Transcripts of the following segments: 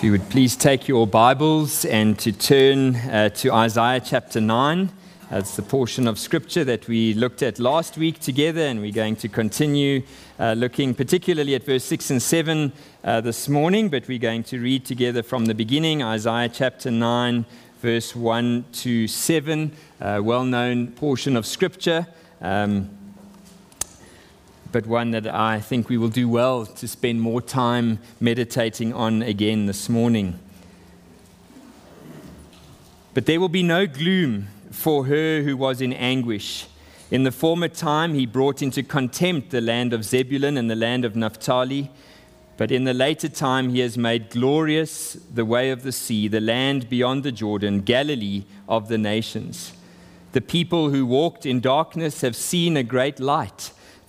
If you would please take your Bibles and to turn uh, to Isaiah chapter 9. That's the portion of scripture that we looked at last week together, and we're going to continue uh, looking particularly at verse 6 and 7 uh, this morning, but we're going to read together from the beginning Isaiah chapter 9, verse 1 to 7, a well known portion of scripture. Um, but one that I think we will do well to spend more time meditating on again this morning. But there will be no gloom for her who was in anguish. In the former time, he brought into contempt the land of Zebulun and the land of Naphtali. But in the later time, he has made glorious the way of the sea, the land beyond the Jordan, Galilee of the nations. The people who walked in darkness have seen a great light.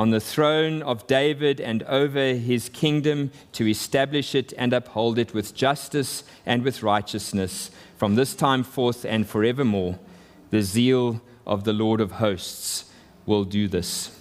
on the throne of David and over his kingdom to establish it and uphold it with justice and with righteousness from this time forth and forevermore. The zeal of the Lord of hosts will do this.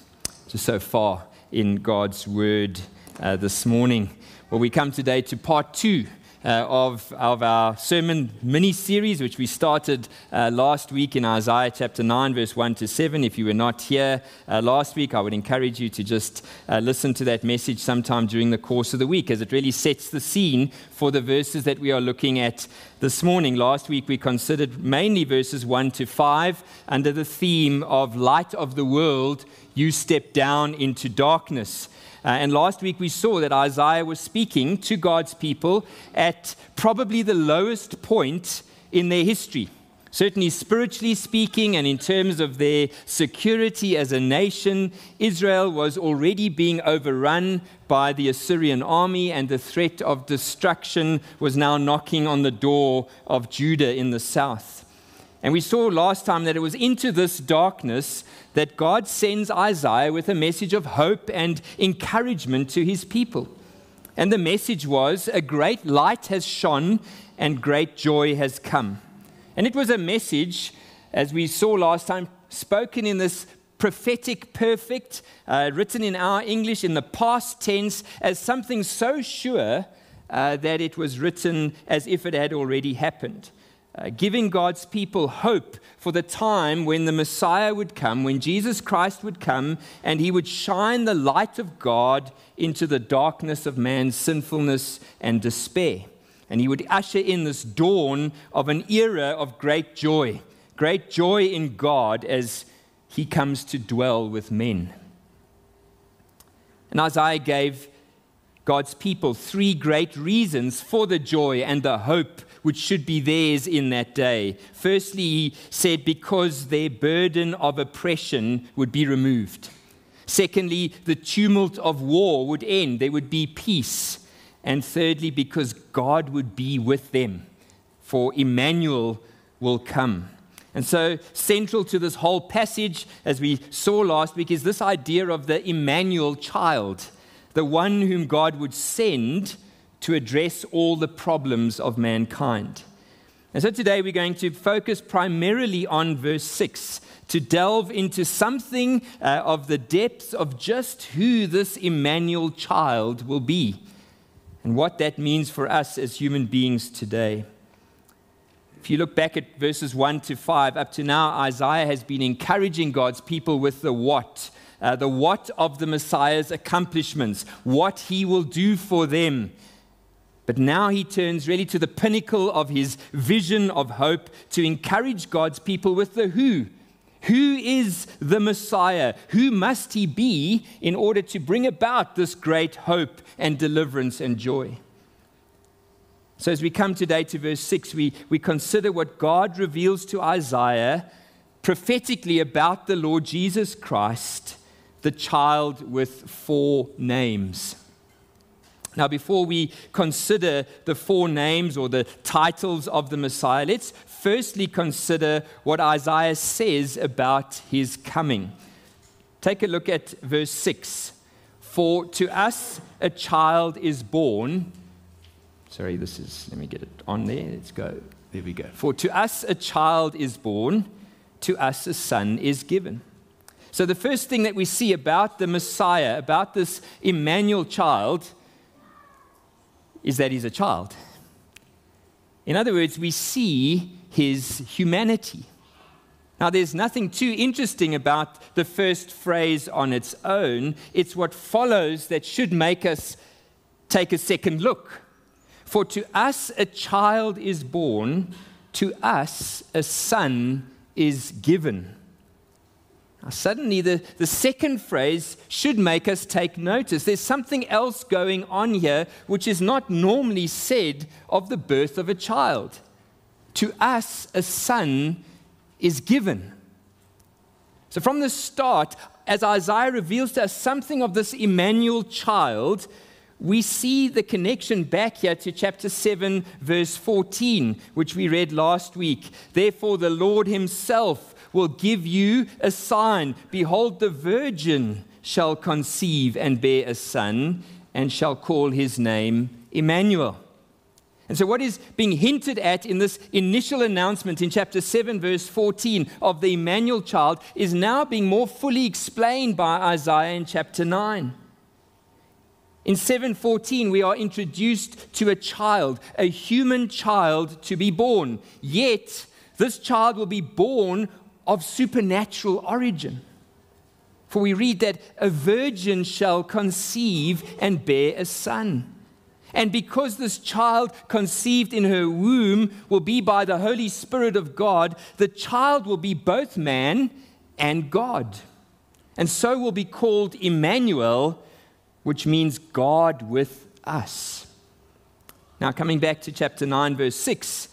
Just so far in God's word uh, this morning. Well, we come today to part two uh, of, of our sermon mini series, which we started uh, last week in Isaiah chapter 9, verse 1 to 7. If you were not here uh, last week, I would encourage you to just uh, listen to that message sometime during the course of the week, as it really sets the scene for the verses that we are looking at this morning. Last week, we considered mainly verses 1 to 5 under the theme of light of the world, you step down into darkness. Uh, and last week we saw that Isaiah was speaking to God's people at probably the lowest point in their history. Certainly, spiritually speaking, and in terms of their security as a nation, Israel was already being overrun by the Assyrian army, and the threat of destruction was now knocking on the door of Judah in the south. And we saw last time that it was into this darkness that God sends Isaiah with a message of hope and encouragement to his people. And the message was a great light has shone and great joy has come. And it was a message, as we saw last time, spoken in this prophetic perfect, uh, written in our English in the past tense as something so sure uh, that it was written as if it had already happened uh, giving God's people hope for the time when the Messiah would come, when Jesus Christ would come, and he would shine the light of God into the darkness of man's sinfulness and despair. And he would usher in this dawn of an era of great joy, great joy in God as he comes to dwell with men. And Isaiah gave God's people three great reasons for the joy and the hope which should be theirs in that day. Firstly, he said, because their burden of oppression would be removed. Secondly, the tumult of war would end, there would be peace. And thirdly, because God would be with them, for Emmanuel will come. And so, central to this whole passage, as we saw last week, is this idea of the Emmanuel child, the one whom God would send to address all the problems of mankind. And so today we're going to focus primarily on verse 6 to delve into something uh, of the depths of just who this Emmanuel child will be and what that means for us as human beings today. If you look back at verses 1 to 5, up to now, Isaiah has been encouraging God's people with the what, uh, the what of the Messiah's accomplishments, what he will do for them But now he turns really to the pinnacle of his vision of hope to encourage God's people with the who. Who is the Messiah? Who must he be in order to bring about this great hope and deliverance and joy? So, as we come today to verse 6, we, we consider what God reveals to Isaiah prophetically about the Lord Jesus Christ, the child with four names. Now, before we consider the four names or the titles of the Messiah, let's firstly consider what Isaiah says about his coming. Take a look at verse 6. For to us a child is born. Sorry, this is, let me get it on there. Let's go. There we go. For to us a child is born, to us a son is given. So, the first thing that we see about the Messiah, about this Emmanuel child, is that he's a child. In other words, we see his humanity. Now, there's nothing too interesting about the first phrase on its own. It's what follows that should make us take a second look. For to us a child is born, to us a son is given. Now, suddenly, the, the second phrase should make us take notice. There's something else going on here which is not normally said of the birth of a child. To us, a son is given. So, from the start, as Isaiah reveals to us something of this Emmanuel child, we see the connection back here to chapter 7, verse 14, which we read last week. Therefore, the Lord Himself will give you a sign. Behold, the virgin shall conceive and bear a son, and shall call his name Emmanuel. And so, what is being hinted at in this initial announcement in chapter 7, verse 14 of the Emmanuel child is now being more fully explained by Isaiah in chapter 9. In 7:14 we are introduced to a child, a human child to be born. Yet this child will be born of supernatural origin. For we read that a virgin shall conceive and bear a son. And because this child conceived in her womb will be by the Holy Spirit of God, the child will be both man and God. And so will be called Emmanuel, which means God with us. Now, coming back to chapter 9, verse 6,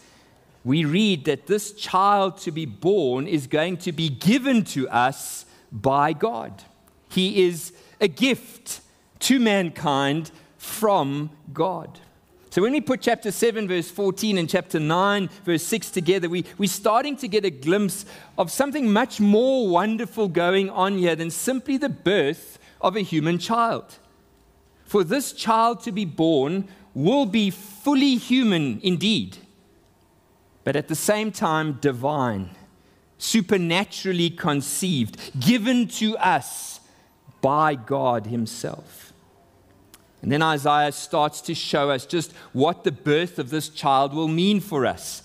we read that this child to be born is going to be given to us by God. He is a gift to mankind from God. So when we put chapter 7, verse 14, and chapter 9, verse 6 together, we, we're starting to get a glimpse of something much more wonderful going on here than simply the birth of a human child. For this child to be born will be fully human indeed but at the same time divine, supernaturally conceived, given to us by God Himself. And then Isaiah starts to show us just what the birth of this child will mean for us.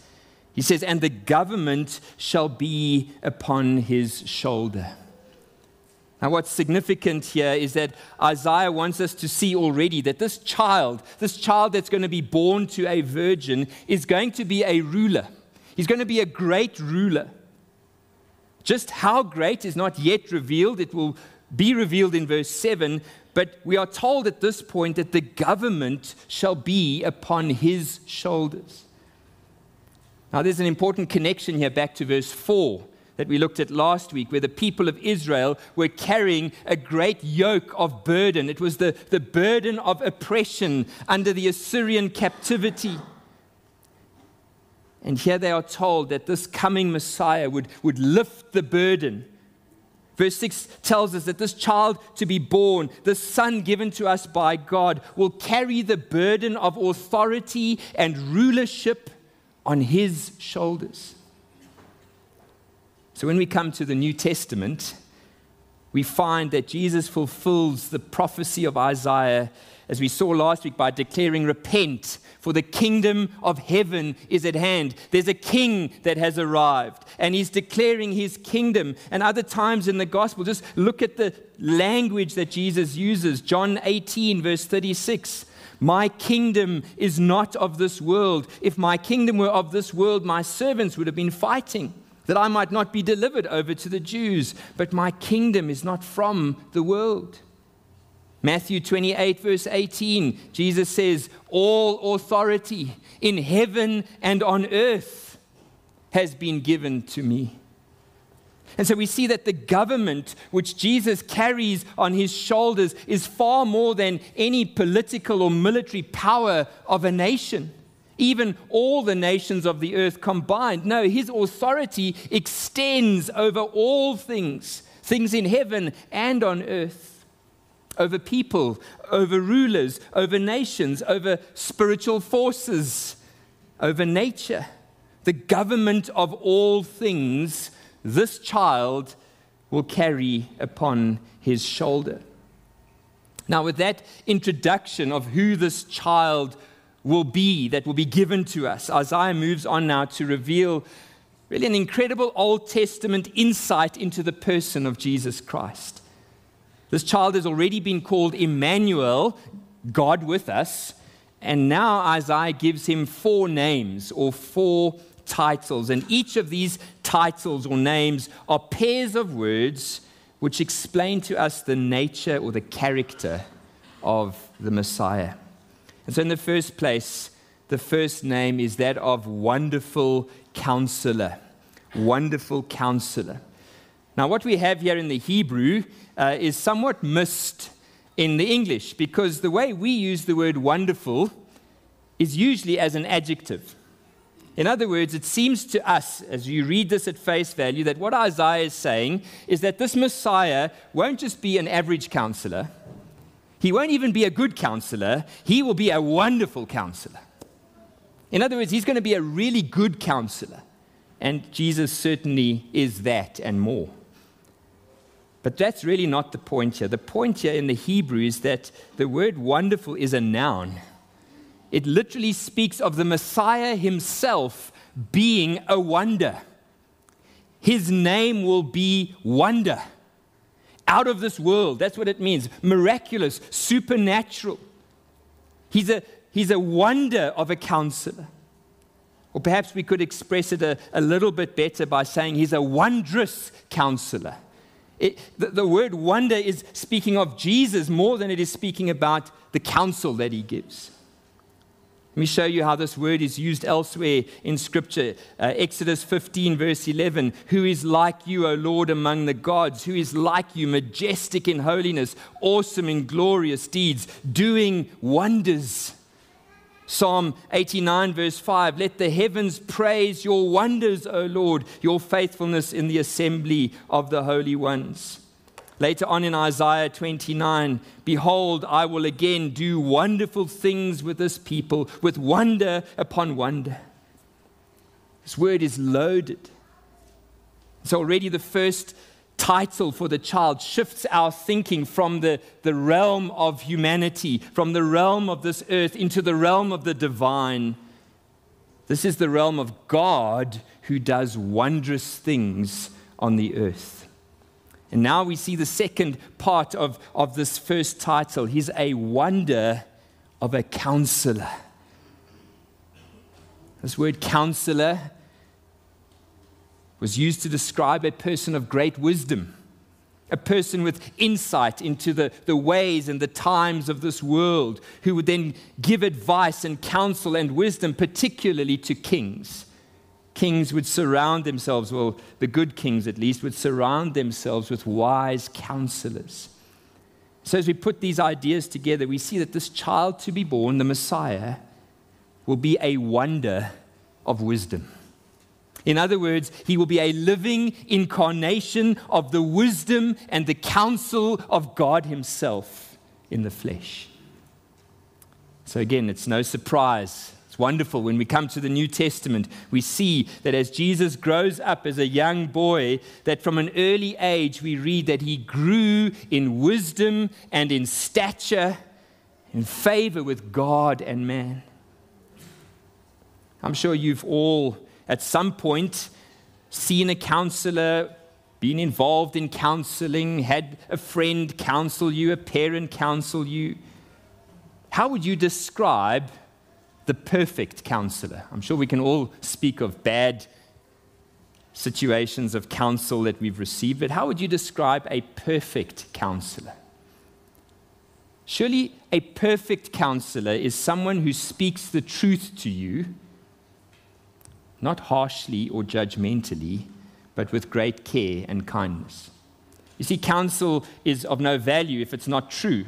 He says, And the government shall be upon his shoulder. Now, what's significant here is that Isaiah wants us to see already that this child, this child that's going to be born to a virgin, is going to be a ruler. He's going to be a great ruler. Just how great is not yet revealed. It will be revealed in verse 7. But we are told at this point that the government shall be upon his shoulders. Now, there's an important connection here back to verse 4 that we looked at last week, where the people of Israel were carrying a great yoke of burden. It was the, the burden of oppression under the Assyrian captivity. And here they are told that this coming Messiah would, would lift the burden. Verse 6 tells us that this child to be born, the son given to us by God, will carry the burden of authority and rulership on his shoulders. So when we come to the New Testament, we find that Jesus fulfills the prophecy of Isaiah, as we saw last week, by declaring, Repent, for the kingdom of heaven is at hand. There's a king that has arrived, and he's declaring his kingdom. And other times in the gospel, just look at the language that Jesus uses. John 18, verse 36. My kingdom is not of this world. If my kingdom were of this world, my servants would have been fighting that I might not be delivered over to the Jews. But my kingdom is not from the world. Matthew 28, verse 18, Jesus says, All authority in heaven and on earth has been given to me. And so we see that the government which Jesus carries on his shoulders is far more than any political or military power of a nation, even all the nations of the earth combined. No, his authority extends over all things, things in heaven and on earth over people, over rulers, over nations, over spiritual forces, over nature, the government of all things, this child will carry upon his shoulder. Now, with that introduction of who this child will be that will be given to us, Isaiah moves on now to reveal really an incredible Old Testament insight into the person of Jesus Christ. This child has already been called Emmanuel, God with us. And now Isaiah gives him four names or four titles. And each of these titles or names are pairs of words which explain to us the nature or the character of the Messiah. And so, in the first place, the first name is that of Wonderful Counselor. Wonderful Counselor. Now, what we have here in the Hebrew uh, is somewhat missed in the English because the way we use the word wonderful is usually as an adjective. In other words, it seems to us, as you read this at face value, that what Isaiah is saying is that this Messiah won't just be an average counselor, he won't even be a good counselor, he will be a wonderful counselor. In other words, he's going to be a really good counselor. And Jesus certainly is that and more. But that's really not the point here. The point here in the Hebrew is that the word wonderful is a noun. It literally speaks of the Messiah himself being a wonder. His name will be wonder. Out of this world. That's what it means. Miraculous, supernatural. He's a, he's a wonder of a counselor. Or perhaps we could express it a, a little bit better by saying he's a wondrous counselor. It, the, the word wonder is speaking of Jesus more than it is speaking about the counsel that he gives. Let me show you how this word is used elsewhere in Scripture. Uh, Exodus 15, verse 11. Who is like you, O Lord, among the gods? Who is like you, majestic in holiness, awesome in glorious deeds, doing wonders? Psalm 89, verse 5 Let the heavens praise your wonders, O Lord, your faithfulness in the assembly of the holy ones. Later on in Isaiah 29, behold, I will again do wonderful things with this people, with wonder upon wonder. This word is loaded. So, already the first title for the child shifts our thinking from the, the realm of humanity, from the realm of this earth, into the realm of the divine. This is the realm of God who does wondrous things on the earth. And now we see the second part of, of this first title. He's a wonder of a counselor. This word counselor was used to describe a person of great wisdom, a person with insight into the, the ways and the times of this world, who would then give advice and counsel and wisdom, particularly to kings. Kings would surround themselves, well, the good kings at least, would surround themselves with wise counselors. So, as we put these ideas together, we see that this child to be born, the Messiah, will be a wonder of wisdom. In other words, he will be a living incarnation of the wisdom and the counsel of God himself in the flesh. So, again, it's no surprise. It's wonderful when we come to the New Testament, we see that as Jesus grows up as a young boy, that from an early age we read that he grew in wisdom and in stature, in favor with God and man. I'm sure you've all at some point seen a counselor, been involved in counseling, had a friend counsel you, a parent counsel you. how would you describe the perfect counselor? I'm sure we can all speak of bad situations of counsel that we've received, but how would you describe a perfect counselor? Surely a perfect counselor is someone who speaks the truth to you, not harshly or judgmentally, but with great care and kindness. You see, counsel is of no value if it's not true.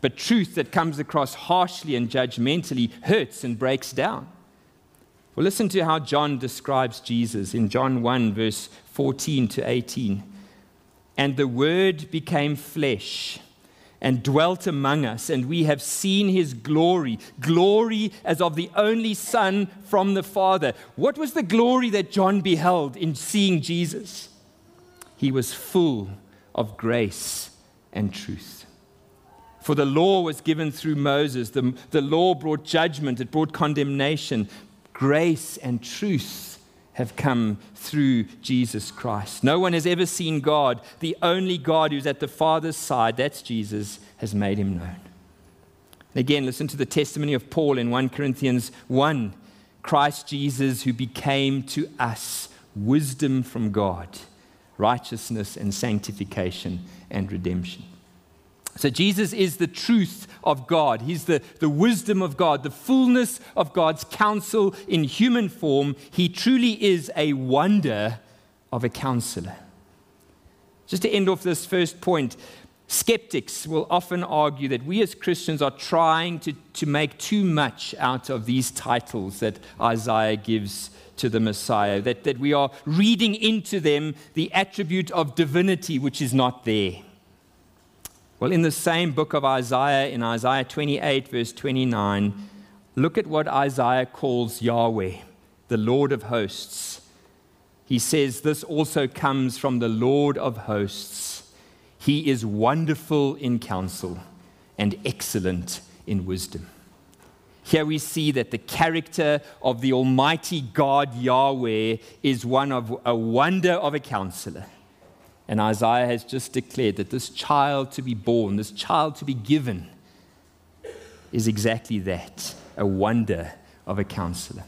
But truth that comes across harshly and judgmentally hurts and breaks down. Well, listen to how John describes Jesus in John 1, verse 14 to 18. And the Word became flesh and dwelt among us, and we have seen his glory, glory as of the only Son from the Father. What was the glory that John beheld in seeing Jesus? He was full of grace and truth. For the law was given through Moses. The, the law brought judgment, it brought condemnation. Grace and truth have come through Jesus Christ. No one has ever seen God. The only God who's at the Father's side, that's Jesus, has made him known. Again, listen to the testimony of Paul in 1 Corinthians 1 Christ Jesus, who became to us wisdom from God, righteousness and sanctification and redemption. So, Jesus is the truth of God. He's the, the wisdom of God, the fullness of God's counsel in human form. He truly is a wonder of a counselor. Just to end off this first point, skeptics will often argue that we as Christians are trying to, to make too much out of these titles that Isaiah gives to the Messiah, that, that we are reading into them the attribute of divinity which is not there. Well, in the same book of Isaiah, in Isaiah 28, verse 29, look at what Isaiah calls Yahweh, the Lord of hosts. He says, This also comes from the Lord of hosts. He is wonderful in counsel and excellent in wisdom. Here we see that the character of the Almighty God Yahweh is one of a wonder of a counselor. And Isaiah has just declared that this child to be born, this child to be given, is exactly that a wonder of a counselor.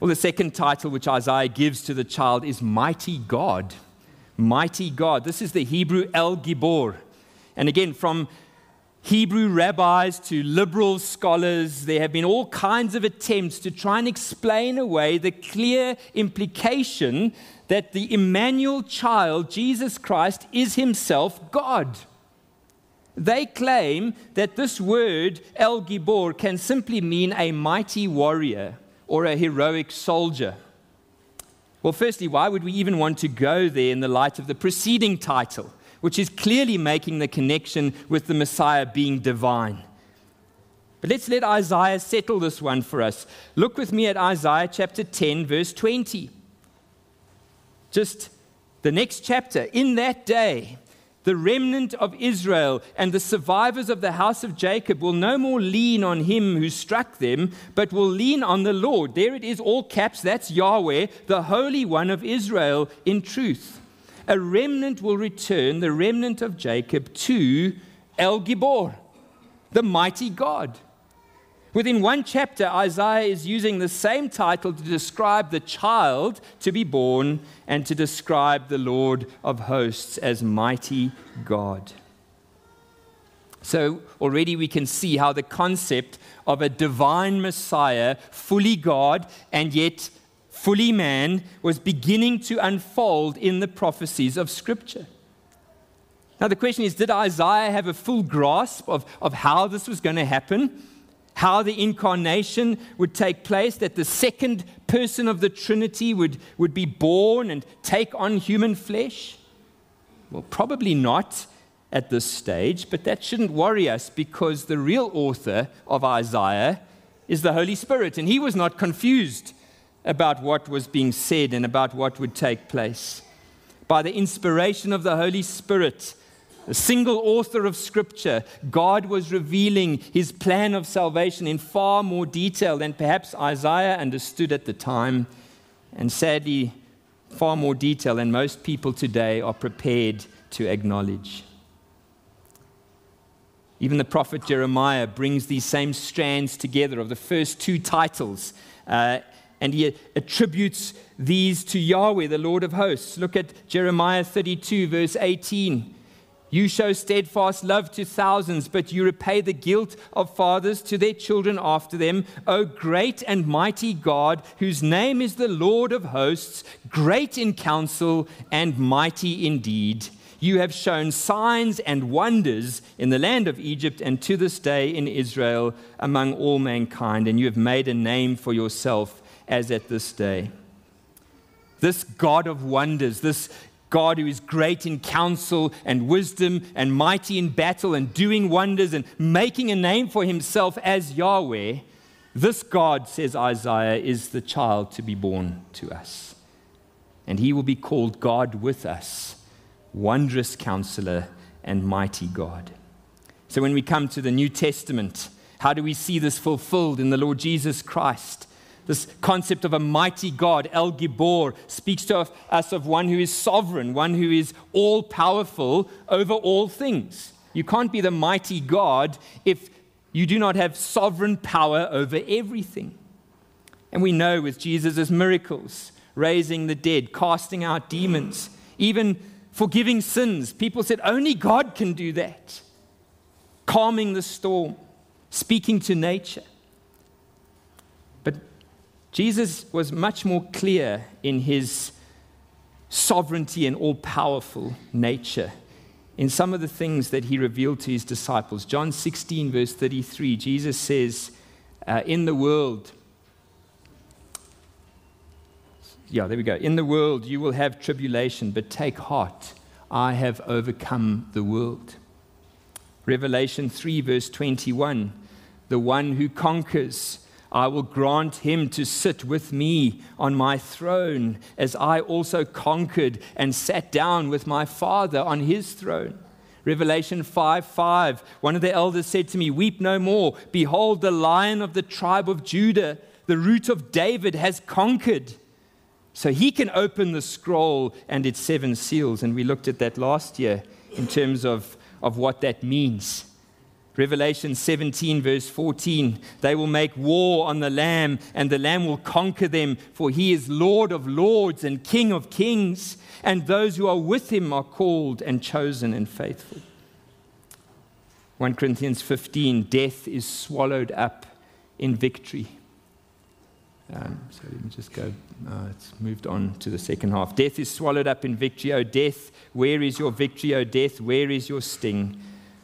Well, the second title which Isaiah gives to the child is Mighty God. Mighty God. This is the Hebrew El Gibor. And again, from Hebrew rabbis to liberal scholars, there have been all kinds of attempts to try and explain away the clear implication that the Emmanuel child, Jesus Christ, is himself God. They claim that this word, El Gibor, can simply mean a mighty warrior or a heroic soldier. Well, firstly, why would we even want to go there in the light of the preceding title? which is clearly making the connection with the Messiah being divine. But let's let Isaiah settle this one for us. Look with me at Isaiah chapter 10, verse 20. Just the next chapter. In that day, the remnant of Israel and the survivors of the house of Jacob will no more lean on him who struck them, but will lean on the Lord. There it is, all caps. That's Yahweh, the Holy One of Israel, in truth a remnant will return, the remnant of Jacob, to El Gibor, the mighty God. Within one chapter, Isaiah is using the same title to describe the child to be born and to describe the Lord of hosts as mighty God. So already we can see how the concept of a divine Messiah, fully God and yet fully man, was beginning to unfold in the prophecies of Scripture. Now, the question is did Isaiah have a full grasp of, of how this was going to happen? How the incarnation would take place, that the second person of the Trinity would, would be born and take on human flesh? Well, probably not at this stage, but that shouldn't worry us because the real author of Isaiah is the Holy Spirit, and he was not confused about what was being said and about what would take place. By the inspiration of the Holy Spirit, single author of Scripture, God was revealing his plan of salvation in far more detail than perhaps Isaiah understood at the time, and sadly, far more detail than most people today are prepared to acknowledge. Even the prophet Jeremiah brings these same strands together of the first two titles, uh, and he attributes these to Yahweh, the Lord of hosts. Look at Jeremiah 32, verse 18. You show steadfast love to thousands, but you repay the guilt of fathers to their children after them. O great and mighty God, whose name is the Lord of hosts, great in counsel and mighty indeed. You have shown signs and wonders in the land of Egypt and to this day in Israel among all mankind, and you have made a name for yourself as at this day. This God of wonders, this God who is great in counsel and wisdom and mighty in battle and doing wonders and making a name for himself as Yahweh, this God, says Isaiah, is the child to be born to us. And he will be called God with us, wondrous counselor and mighty God. So when we come to the New Testament, how do we see this fulfilled in the Lord Jesus Christ? This concept of a mighty God, El Gibor, speaks to us of one who is sovereign, one who is all powerful over all things. You can't be the mighty God if you do not have sovereign power over everything. And we know with Jesus' miracles, raising the dead, casting out demons, even forgiving sins, people said only God can do that. Calming the storm, speaking to nature. Jesus was much more clear in his sovereignty and all powerful nature in some of the things that he revealed to his disciples. John 16, verse 33, Jesus says, uh, In the world, yeah, there we go. In the world you will have tribulation, but take heart. I have overcome the world. Revelation 3, verse 21 the one who conquers I will grant him to sit with me on my throne, as I also conquered and sat down with my Father on his throne. Revelation 5 5. One of the elders said to me, Weep no more. Behold, the lion of the tribe of Judah, the root of David, has conquered. So he can open the scroll and its seven seals. And we looked at that last year in terms of, of what that means. Revelation 17, verse 14 they will make war on the Lamb, and the Lamb will conquer them, for he is Lord of lords and King of kings, and those who are with him are called and chosen and faithful. 1 Corinthians 15 death is swallowed up in victory. Um, so let me just go. Uh, it's moved on to the second half. Death is swallowed up in victory. O death, where is your victory? O death, where is your sting?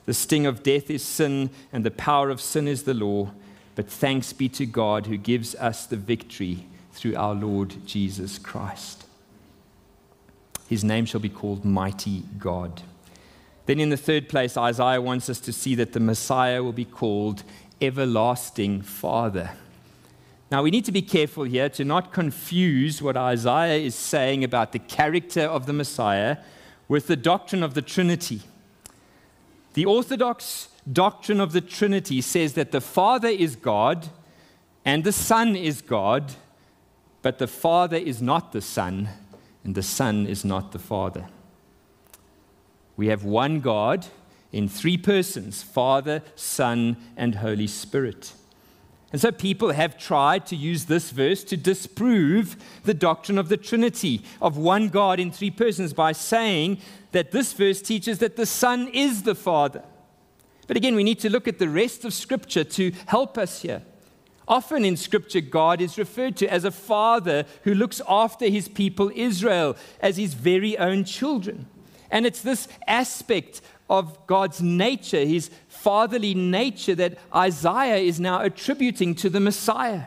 The sting of death is sin, and the power of sin is the law. But thanks be to God who gives us the victory through our Lord Jesus Christ. His name shall be called Mighty God. Then, in the third place, Isaiah wants us to see that the Messiah will be called Everlasting Father. Now, we need to be careful here to not confuse what Isaiah is saying about the character of the Messiah with the doctrine of the Trinity. The Orthodox doctrine of the Trinity says that the Father is God and the Son is God, but the Father is not the Son and the Son is not the Father. We have one God in three persons Father, Son, and Holy Spirit. And so people have tried to use this verse to disprove the doctrine of the Trinity, of one God in three persons, by saying that this verse teaches that the Son is the Father. But again, we need to look at the rest of Scripture to help us here. Often in Scripture, God is referred to as a father who looks after his people Israel as his very own children. And it's this aspect of God's nature, his fatherly nature, that Isaiah is now attributing to the Messiah.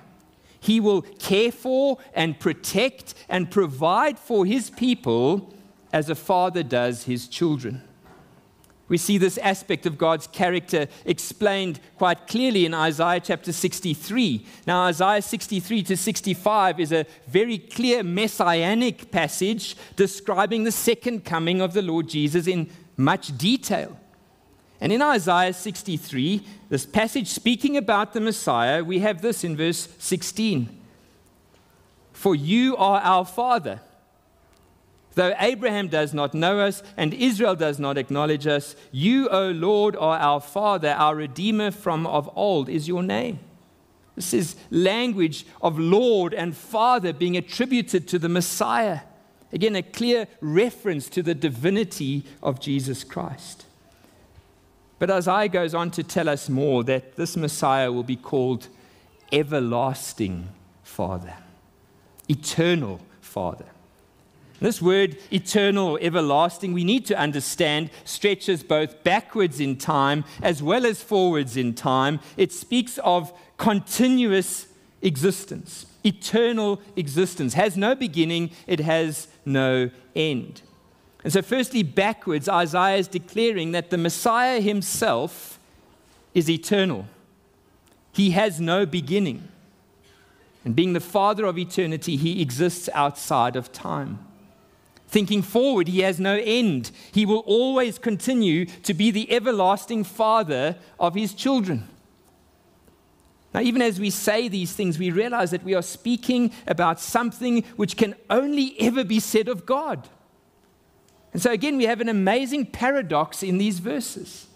He will care for and protect and provide for his people as a father does his children. We see this aspect of God's character explained quite clearly in Isaiah chapter 63. Now, Isaiah 63 to 65 is a very clear messianic passage describing the second coming of the Lord Jesus in much detail. And in Isaiah 63, this passage speaking about the Messiah, we have this in verse 16 For you are our Father Though Abraham does not know us and Israel does not acknowledge us, you, O Lord, are our Father, our Redeemer from of old is your name. This is language of Lord and Father being attributed to the Messiah. Again, a clear reference to the divinity of Jesus Christ. But Isaiah goes on to tell us more that this Messiah will be called Everlasting Father, Eternal Father. This word, eternal, or everlasting, we need to understand, stretches both backwards in time as well as forwards in time. It speaks of continuous existence, eternal existence, has no beginning, it has no end. And so, firstly, backwards, Isaiah is declaring that the Messiah himself is eternal, he has no beginning. And being the Father of eternity, he exists outside of time. Thinking forward, he has no end. He will always continue to be the everlasting father of his children. Now, even as we say these things, we realize that we are speaking about something which can only ever be said of God. And so, again, we have an amazing paradox in these verses.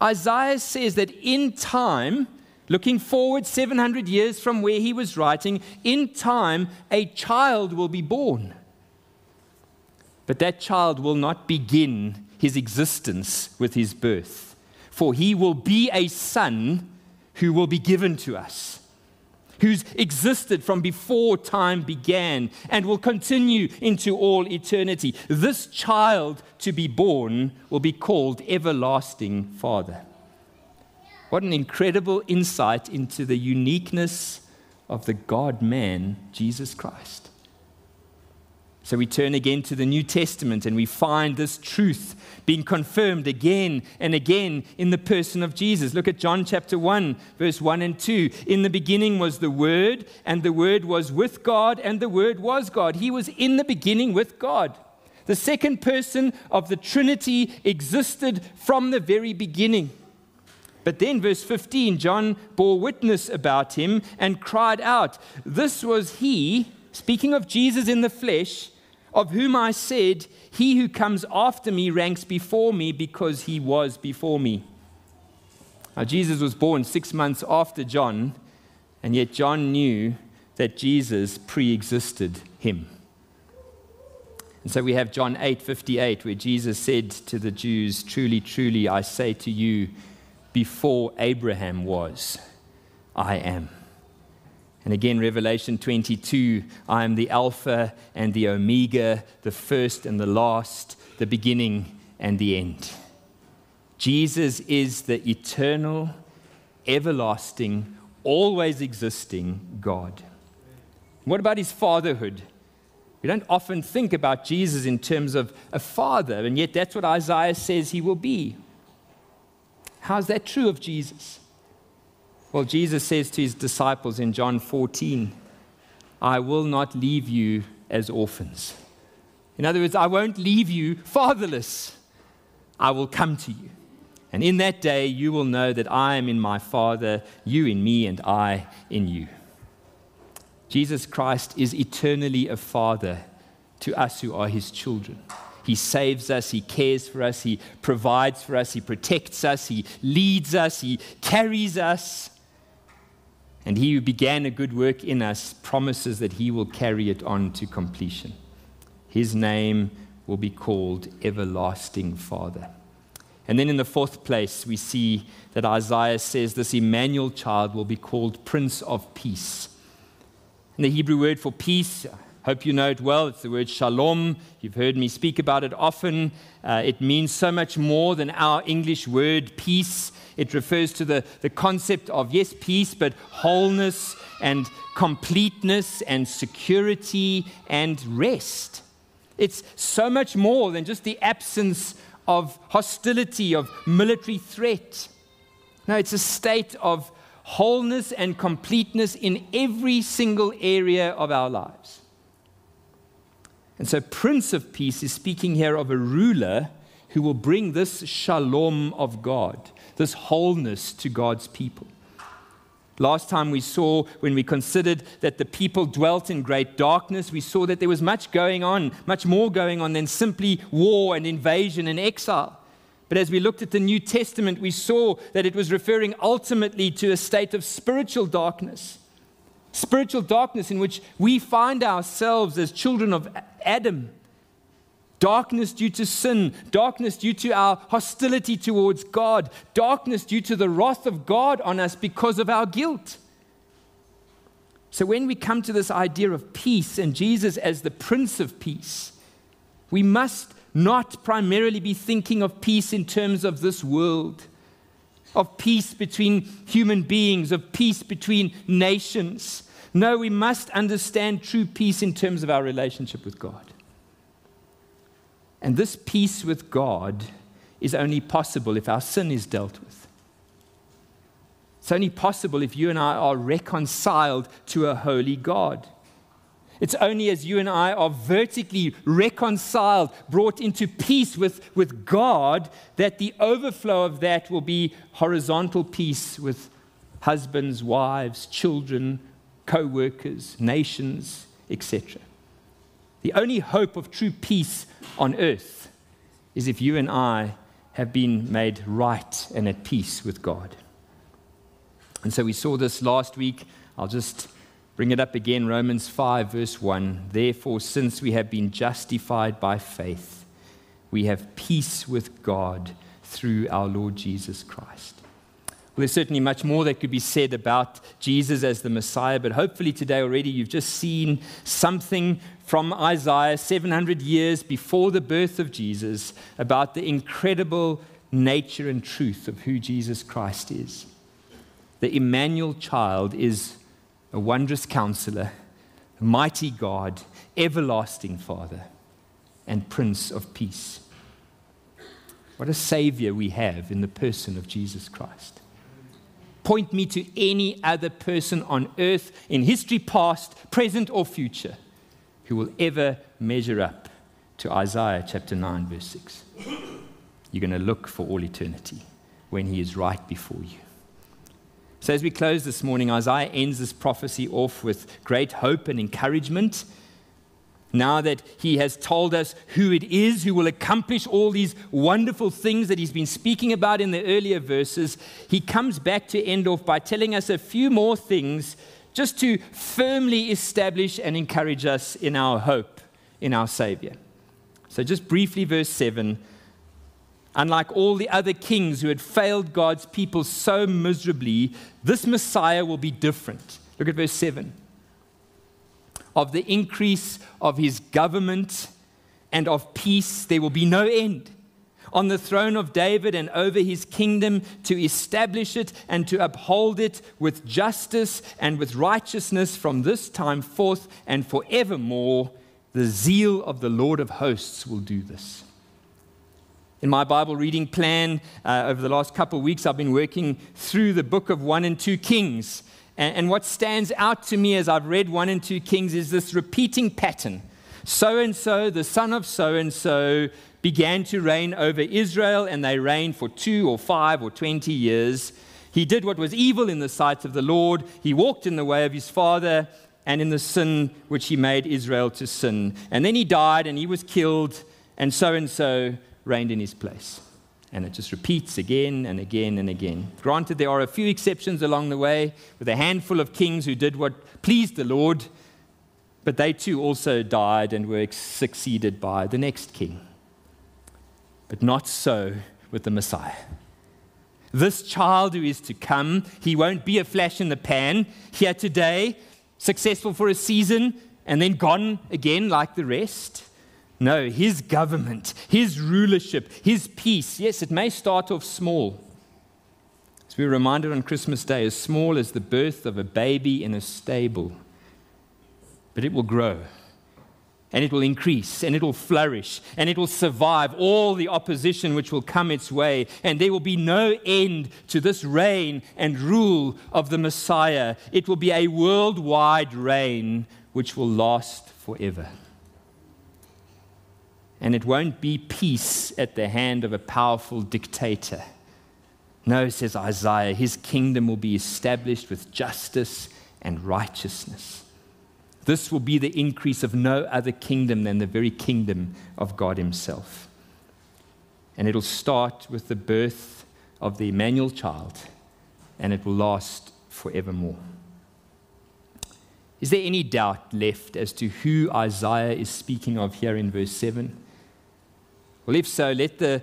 Isaiah says that in time, looking forward 700 years from where he was writing, in time, a child will be born. But that child will not begin his existence with his birth, for he will be a son who will be given to us, who's existed from before time began and will continue into all eternity. This child to be born will be called Everlasting Father. What an incredible insight into the uniqueness of the God man, Jesus Christ. So we turn again to the New Testament and we find this truth being confirmed again and again in the person of Jesus. Look at John chapter 1, verse 1 and 2. In the beginning was the Word, and the Word was with God, and the Word was God. He was in the beginning with God. The second person of the Trinity existed from the very beginning. But then, verse 15, John bore witness about him and cried out, This was he, speaking of Jesus in the flesh of whom I said, He who comes after me ranks before me because he was before me. Now, Jesus was born six months after John, and yet John knew that Jesus pre existed him. And so we have John 8 58, where Jesus said to the Jews, Truly, truly, I say to you, before Abraham was, I am. And again, Revelation 22 I am the Alpha and the Omega, the first and the last, the beginning and the end. Jesus is the eternal, everlasting, always existing God. What about his fatherhood? We don't often think about Jesus in terms of a father, and yet that's what Isaiah says he will be. How's that true of Jesus? Well, Jesus says to his disciples in John 14, I will not leave you as orphans. In other words, I won't leave you fatherless. I will come to you. And in that day, you will know that I am in my Father, you in me, and I in you. Jesus Christ is eternally a Father to us who are his children. He saves us, He cares for us, He provides for us, He protects us, He leads us, He carries us. And he who began a good work in us promises that he will carry it on to completion. His name will be called Everlasting Father. And then in the fourth place, we see that Isaiah says this Emmanuel child will be called Prince of Peace. And the Hebrew word for peace, Hope you know it well. It's the word shalom. You've heard me speak about it often. Uh, it means so much more than our English word peace. It refers to the, the concept of, yes, peace, but wholeness and completeness and security and rest. It's so much more than just the absence of hostility, of military threat. No, it's a state of wholeness and completeness in every single area of our lives. And so, Prince of Peace is speaking here of a ruler who will bring this shalom of God, this wholeness to God's people. Last time we saw, when we considered that the people dwelt in great darkness, we saw that there was much going on, much more going on than simply war and invasion and exile. But as we looked at the New Testament, we saw that it was referring ultimately to a state of spiritual darkness. Spiritual darkness in which we find ourselves as children of Adam Darkness due to sin, darkness due to our hostility towards God, darkness due to the wrath of God on us because of our guilt. So, when we come to this idea of peace and Jesus as the Prince of Peace, we must not primarily be thinking of peace in terms of this world, of peace between human beings, of peace between nations. No, we must understand true peace in terms of our relationship with God. And this peace with God is only possible if our sin is dealt with. It's only possible if you and I are reconciled to a holy God. It's only as you and I are vertically reconciled, brought into peace with, with God, that the overflow of that will be horizontal peace with husbands, wives, children, co workers, nations, etc. The only hope of true peace on earth is if you and I have been made right and at peace with God. And so we saw this last week. I'll just bring it up again Romans 5, verse 1. Therefore, since we have been justified by faith, we have peace with God through our Lord Jesus Christ. Well, there's certainly much more that could be said about Jesus as the Messiah, but hopefully today already you've just seen something from Isaiah 700 years before the birth of Jesus about the incredible nature and truth of who Jesus Christ is. The Emmanuel child is a wondrous counselor, mighty God, everlasting Father, and Prince of Peace. What a Savior we have in the person of Jesus Christ. Point me to any other person on earth in history past, present, or future who will ever measure up to Isaiah chapter 9, verse 6. You're going to look for all eternity when he is right before you. So, as we close this morning, Isaiah ends this prophecy off with great hope and encouragement. Now that he has told us who it is who will accomplish all these wonderful things that he's been speaking about in the earlier verses, he comes back to end off by telling us a few more things just to firmly establish and encourage us in our hope in our Savior. So, just briefly, verse 7 Unlike all the other kings who had failed God's people so miserably, this Messiah will be different. Look at verse 7. Of the increase of his government and of peace, there will be no end on the throne of David and over his kingdom to establish it and to uphold it with justice and with righteousness from this time forth and forevermore. The zeal of the Lord of hosts will do this. In my Bible reading plan uh, over the last couple of weeks, I've been working through the book of 1 and 2 Kings. And, and what stands out to me as I've read 1 and 2 Kings is this repeating pattern. So and so, the son of so and so, began to reign over Israel, and they reigned for two or five or twenty years. He did what was evil in the sight of the Lord. He walked in the way of his father and in the sin which he made Israel to sin. And then he died and he was killed, and so and so reigned in his place. And it just repeats again and again and again. Granted, there are a few exceptions along the way, with a handful of kings who did what pleased the Lord, but they too also died and were succeeded by the next king. But not so with the Messiah. This child who is to come, he won't be a flash in the pan here today, successful for a season, and then gone again like the rest. No, his government, his rulership, his peace, yes, it may start off small. As we are reminded on Christmas Day, as small as the birth of a baby in a stable, but it will grow and it will increase and it will flourish and it will survive all the opposition which will come its way. And there will be no end to this reign and rule of the Messiah. It will be a worldwide reign which will last forever. And it won't be peace at the hand of a powerful dictator. No, says Isaiah, his kingdom will be established with justice and righteousness. This will be the increase of no other kingdom than the very kingdom of God Himself. And it'll start with the birth of the Emmanuel child, and it will last forevermore. Is there any doubt left as to who Isaiah is speaking of here in verse 7? Well, if so, let the,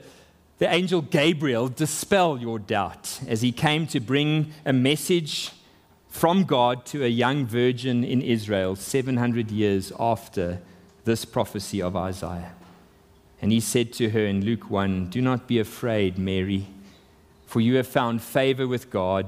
the angel Gabriel dispel your doubt as he came to bring a message from God to a young virgin in Israel 700 years after this prophecy of Isaiah. And he said to her in Luke 1 Do not be afraid, Mary for you have found favor with God,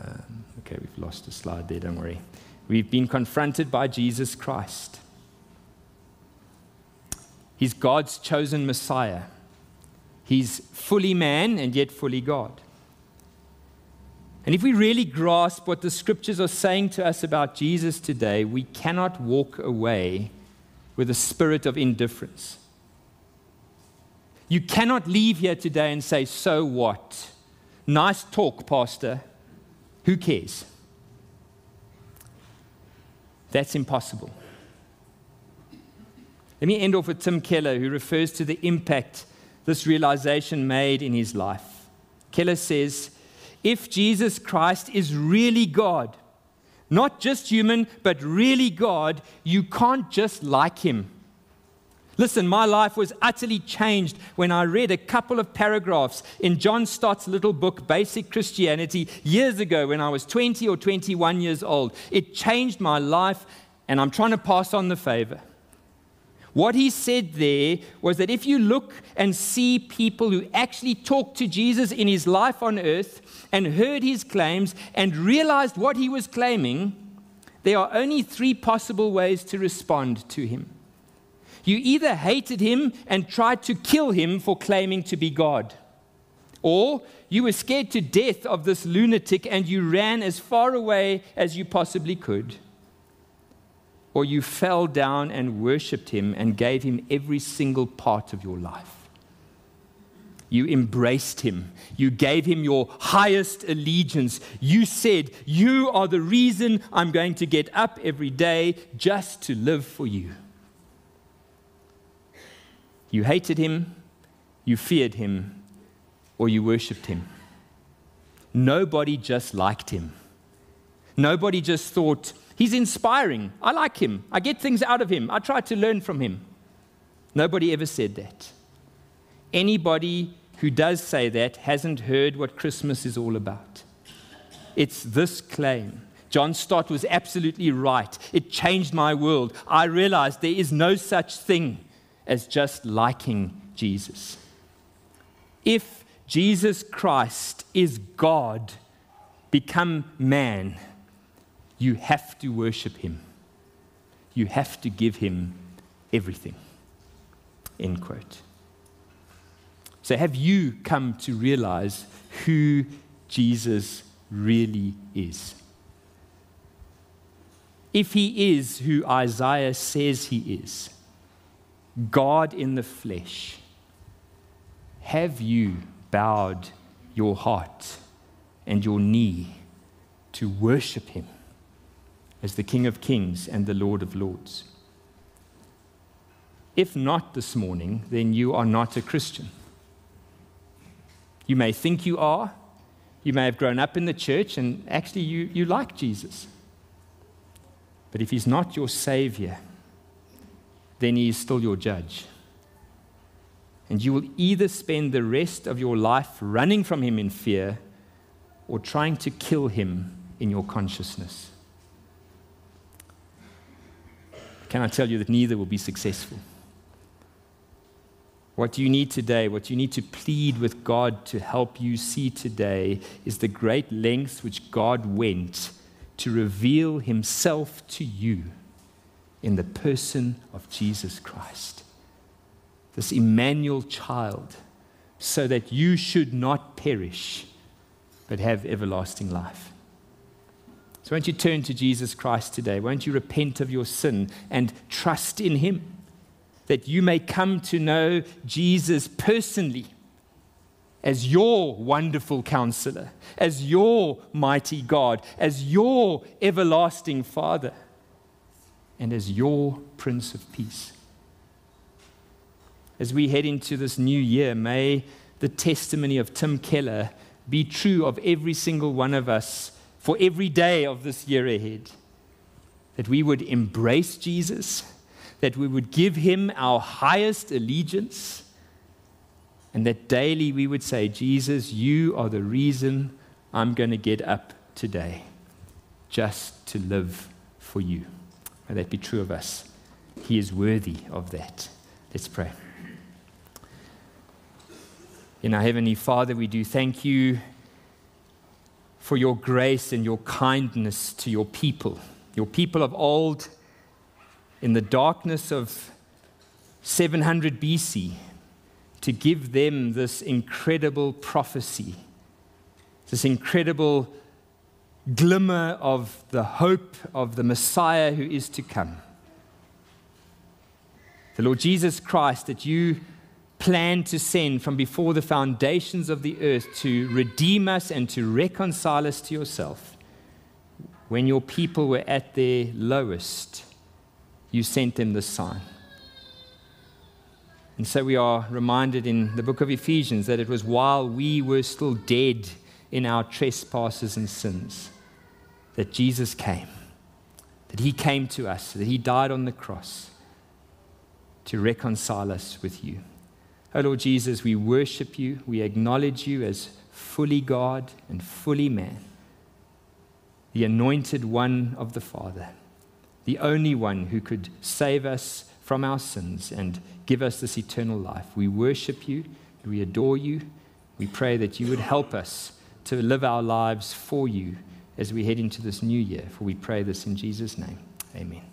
Um, okay, we've lost a slide there, don't worry. We've been confronted by Jesus Christ. He's God's chosen Messiah. He's fully man and yet fully God. And if we really grasp what the scriptures are saying to us about Jesus today, we cannot walk away with a spirit of indifference. You cannot leave here today and say, So what? Nice talk, Pastor. Who cares? That's impossible. Let me end off with Tim Keller, who refers to the impact this realization made in his life. Keller says, If Jesus Christ is really God, not just human, but really God, you can't just like him. Listen, my life was utterly changed when I read a couple of paragraphs in John Stott's little book, Basic Christianity, years ago when I was 20 or 21 years old. It changed my life, and I'm trying to pass on the favor. What he said there was that if you look and see people who actually talked to Jesus in his life on earth and heard his claims and realized what he was claiming, there are only three possible ways to respond to him. You either hated him and tried to kill him for claiming to be God, or you were scared to death of this lunatic and you ran as far away as you possibly could, or you fell down and worshiped him and gave him every single part of your life. You embraced him. You gave him your highest allegiance. You said, You are the reason I'm going to get up every day just to live for you. You hated him, you feared him, or you worshiped him. Nobody just liked him. Nobody just thought, he's inspiring. I like him. I get things out of him. I try to learn from him. Nobody ever said that. Anybody who does say that hasn't heard what Christmas is all about. It's this claim. John Stott was absolutely right. It changed my world. I realized there is no such thing as just liking Jesus. If Jesus Christ is God, become man, you have to worship him. You have to give him everything. End quote. So, have you come to realize who Jesus really is? If he is who Isaiah says he is, God in the flesh, have you bowed your heart and your knee to worship him as the King of Kings and the Lord of Lords? If not this morning, then you are not a Christian. You may think you are. You may have grown up in the church and actually you, you like Jesus. But if he's not your Savior, then he is still your judge. And you will either spend the rest of your life running from him in fear or trying to kill him in your consciousness. Can I tell you that neither will be successful? What you need today, what you need to plead with God to help you see today, is the great lengths which God went to reveal himself to you in the person of Jesus Christ. This Emmanuel child, so that you should not perish, but have everlasting life. So, won't you turn to Jesus Christ today? Won't you repent of your sin and trust in him? that you may come to know Jesus personally as your wonderful counselor, as your mighty God, as your everlasting Father, and as your Prince of Peace. As we head into this new year, may the testimony of Tim Keller be true of every single one of us for every day of this year ahead. That we would embrace Jesus that we would give him our highest allegiance, and that daily we would say, Jesus, you are the reason I'm going to get up today, just to live for you. May that be true of us. He is worthy of that. Let's pray. In our Heavenly Father, we do thank you for your grace and your kindness to your people, your people of old in the darkness of 700 BC to give them this incredible prophecy, this incredible glimmer of the hope of the Messiah who is to come. The Lord Jesus Christ, that you planned to send from before the foundations of the earth to redeem us and to reconcile us to yourself when your people were at their lowest you sent them this sign. And so we are reminded in the book of Ephesians that it was while we were still dead in our trespasses and sins that Jesus came, that he came to us, that he died on the cross to reconcile us with you. Oh Lord Jesus, we worship you, we acknowledge you as fully God and fully man, the anointed one of the Father the only one who could save us from our sins and give us this eternal life. We worship you, we adore you. We pray that you would help us to live our lives for you as we head into this new year. For we pray this in Jesus' name. Amen.